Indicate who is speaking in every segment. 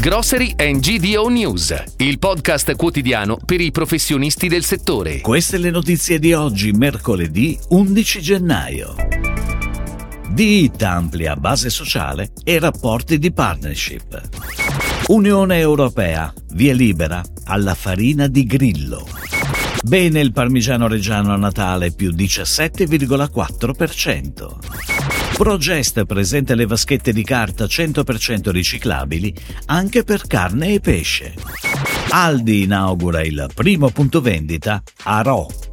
Speaker 1: Grocery and GDO News, il podcast quotidiano per i professionisti del settore.
Speaker 2: Queste le notizie di oggi, mercoledì 11 gennaio. DIT amplia base sociale e rapporti di partnership. Unione Europea, via libera alla farina di grillo. Bene il parmigiano reggiano a Natale più 17,4%. Progest presenta le vaschette di carta 100% riciclabili anche per carne e pesce. Aldi inaugura il primo punto vendita a Ro.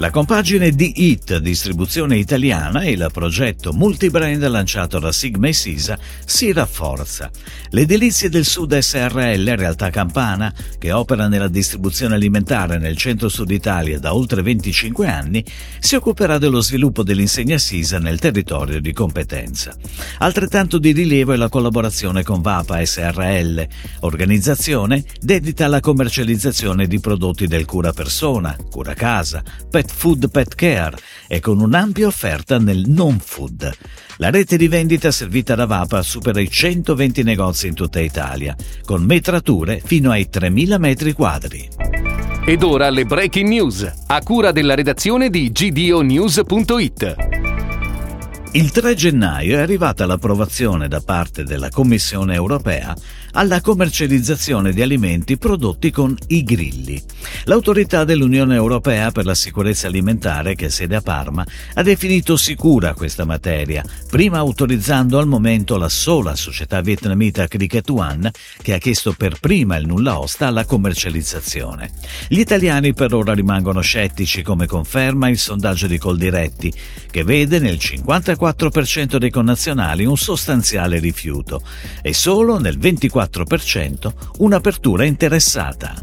Speaker 2: La compagine di IT, distribuzione italiana, e il progetto multibrand lanciato da Sigma e Sisa si rafforza. Le Delizie del Sud SRL, realtà campana, che opera nella distribuzione alimentare nel centro-sud Italia da oltre 25 anni, si occuperà dello sviluppo dell'insegna Sisa nel territorio di competenza. Altrettanto di rilievo è la collaborazione con Vapa SRL, organizzazione dedita alla commercializzazione di prodotti del cura persona, cura casa, pet Pet Food Pet Care e con un'ampia offerta nel non food. La rete di vendita servita da Vapa supera i 120 negozi in tutta Italia, con metrature fino ai 3.000 metri quadri.
Speaker 1: Ed ora le breaking news, a cura della redazione di gdonews.it.
Speaker 2: Il 3 gennaio è arrivata l'approvazione da parte della Commissione europea alla commercializzazione di alimenti prodotti con i grilli. L'autorità dell'Unione Europea per la sicurezza alimentare, che sede a Parma, ha definito sicura questa materia, prima autorizzando al momento la sola società vietnamita Cricket One, che ha chiesto per prima il nulla osta alla commercializzazione. Gli italiani per ora rimangono scettici, come conferma il sondaggio di Coldiretti, che vede nel 54% dei connazionali un sostanziale rifiuto e solo nel 24% un'apertura interessata.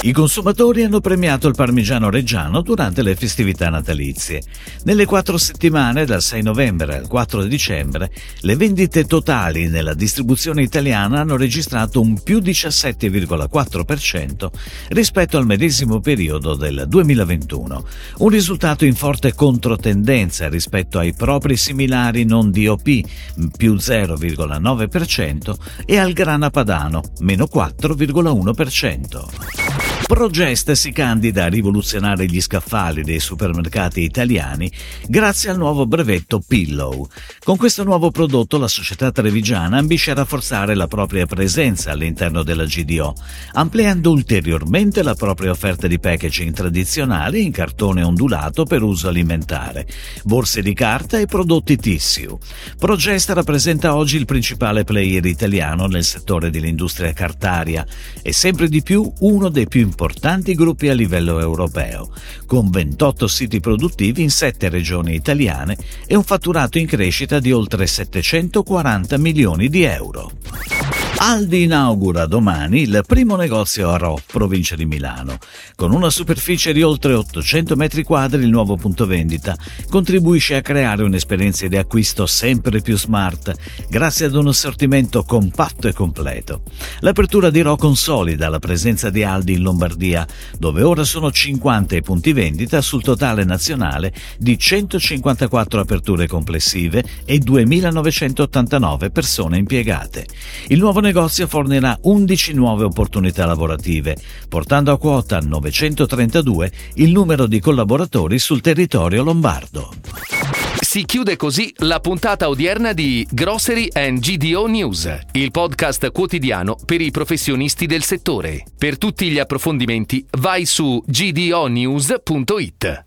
Speaker 2: I consumatori hanno premiato il parmigiano reggiano durante le festività natalizie. Nelle quattro settimane, dal 6 novembre al 4 dicembre, le vendite totali nella distribuzione italiana hanno registrato un più 17,4% rispetto al medesimo periodo del 2021, un risultato in forte controtendenza rispetto ai propri similari non DOP, più 0,9%, e al grana padano, meno 4,1%. Progest si candida a rivoluzionare gli scaffali dei supermercati italiani grazie al nuovo brevetto Pillow. Con questo nuovo prodotto la società trevigiana ambisce a rafforzare la propria presenza all'interno della GDO, ampliando ulteriormente la propria offerta di packaging tradizionali in cartone ondulato per uso alimentare, borse di carta e prodotti tissue. Progest rappresenta oggi il principale player italiano nel settore dell'industria cartaria e sempre di più uno dei più importanti gruppi a livello europeo, con 28 siti produttivi in 7 regioni italiane e un fatturato in crescita di oltre 740 milioni di euro. Aldi inaugura domani il primo negozio a Ro, provincia di Milano. Con una superficie di oltre 800 metri quadri, il nuovo punto vendita contribuisce a creare un'esperienza di acquisto sempre più smart, grazie ad un assortimento compatto e completo. L'apertura di Ro consolida la presenza di Aldi in Lombardia, dove ora sono 50 i punti vendita sul totale nazionale di 154 aperture complessive e 2.989 persone impiegate. Il nuovo negozio fornirà 11 nuove opportunità lavorative, portando a quota 932 il numero di collaboratori sul territorio lombardo.
Speaker 1: Si chiude così la puntata odierna di Grocery and GDO News, il podcast quotidiano per i professionisti del settore. Per tutti gli approfondimenti vai su gdonews.it.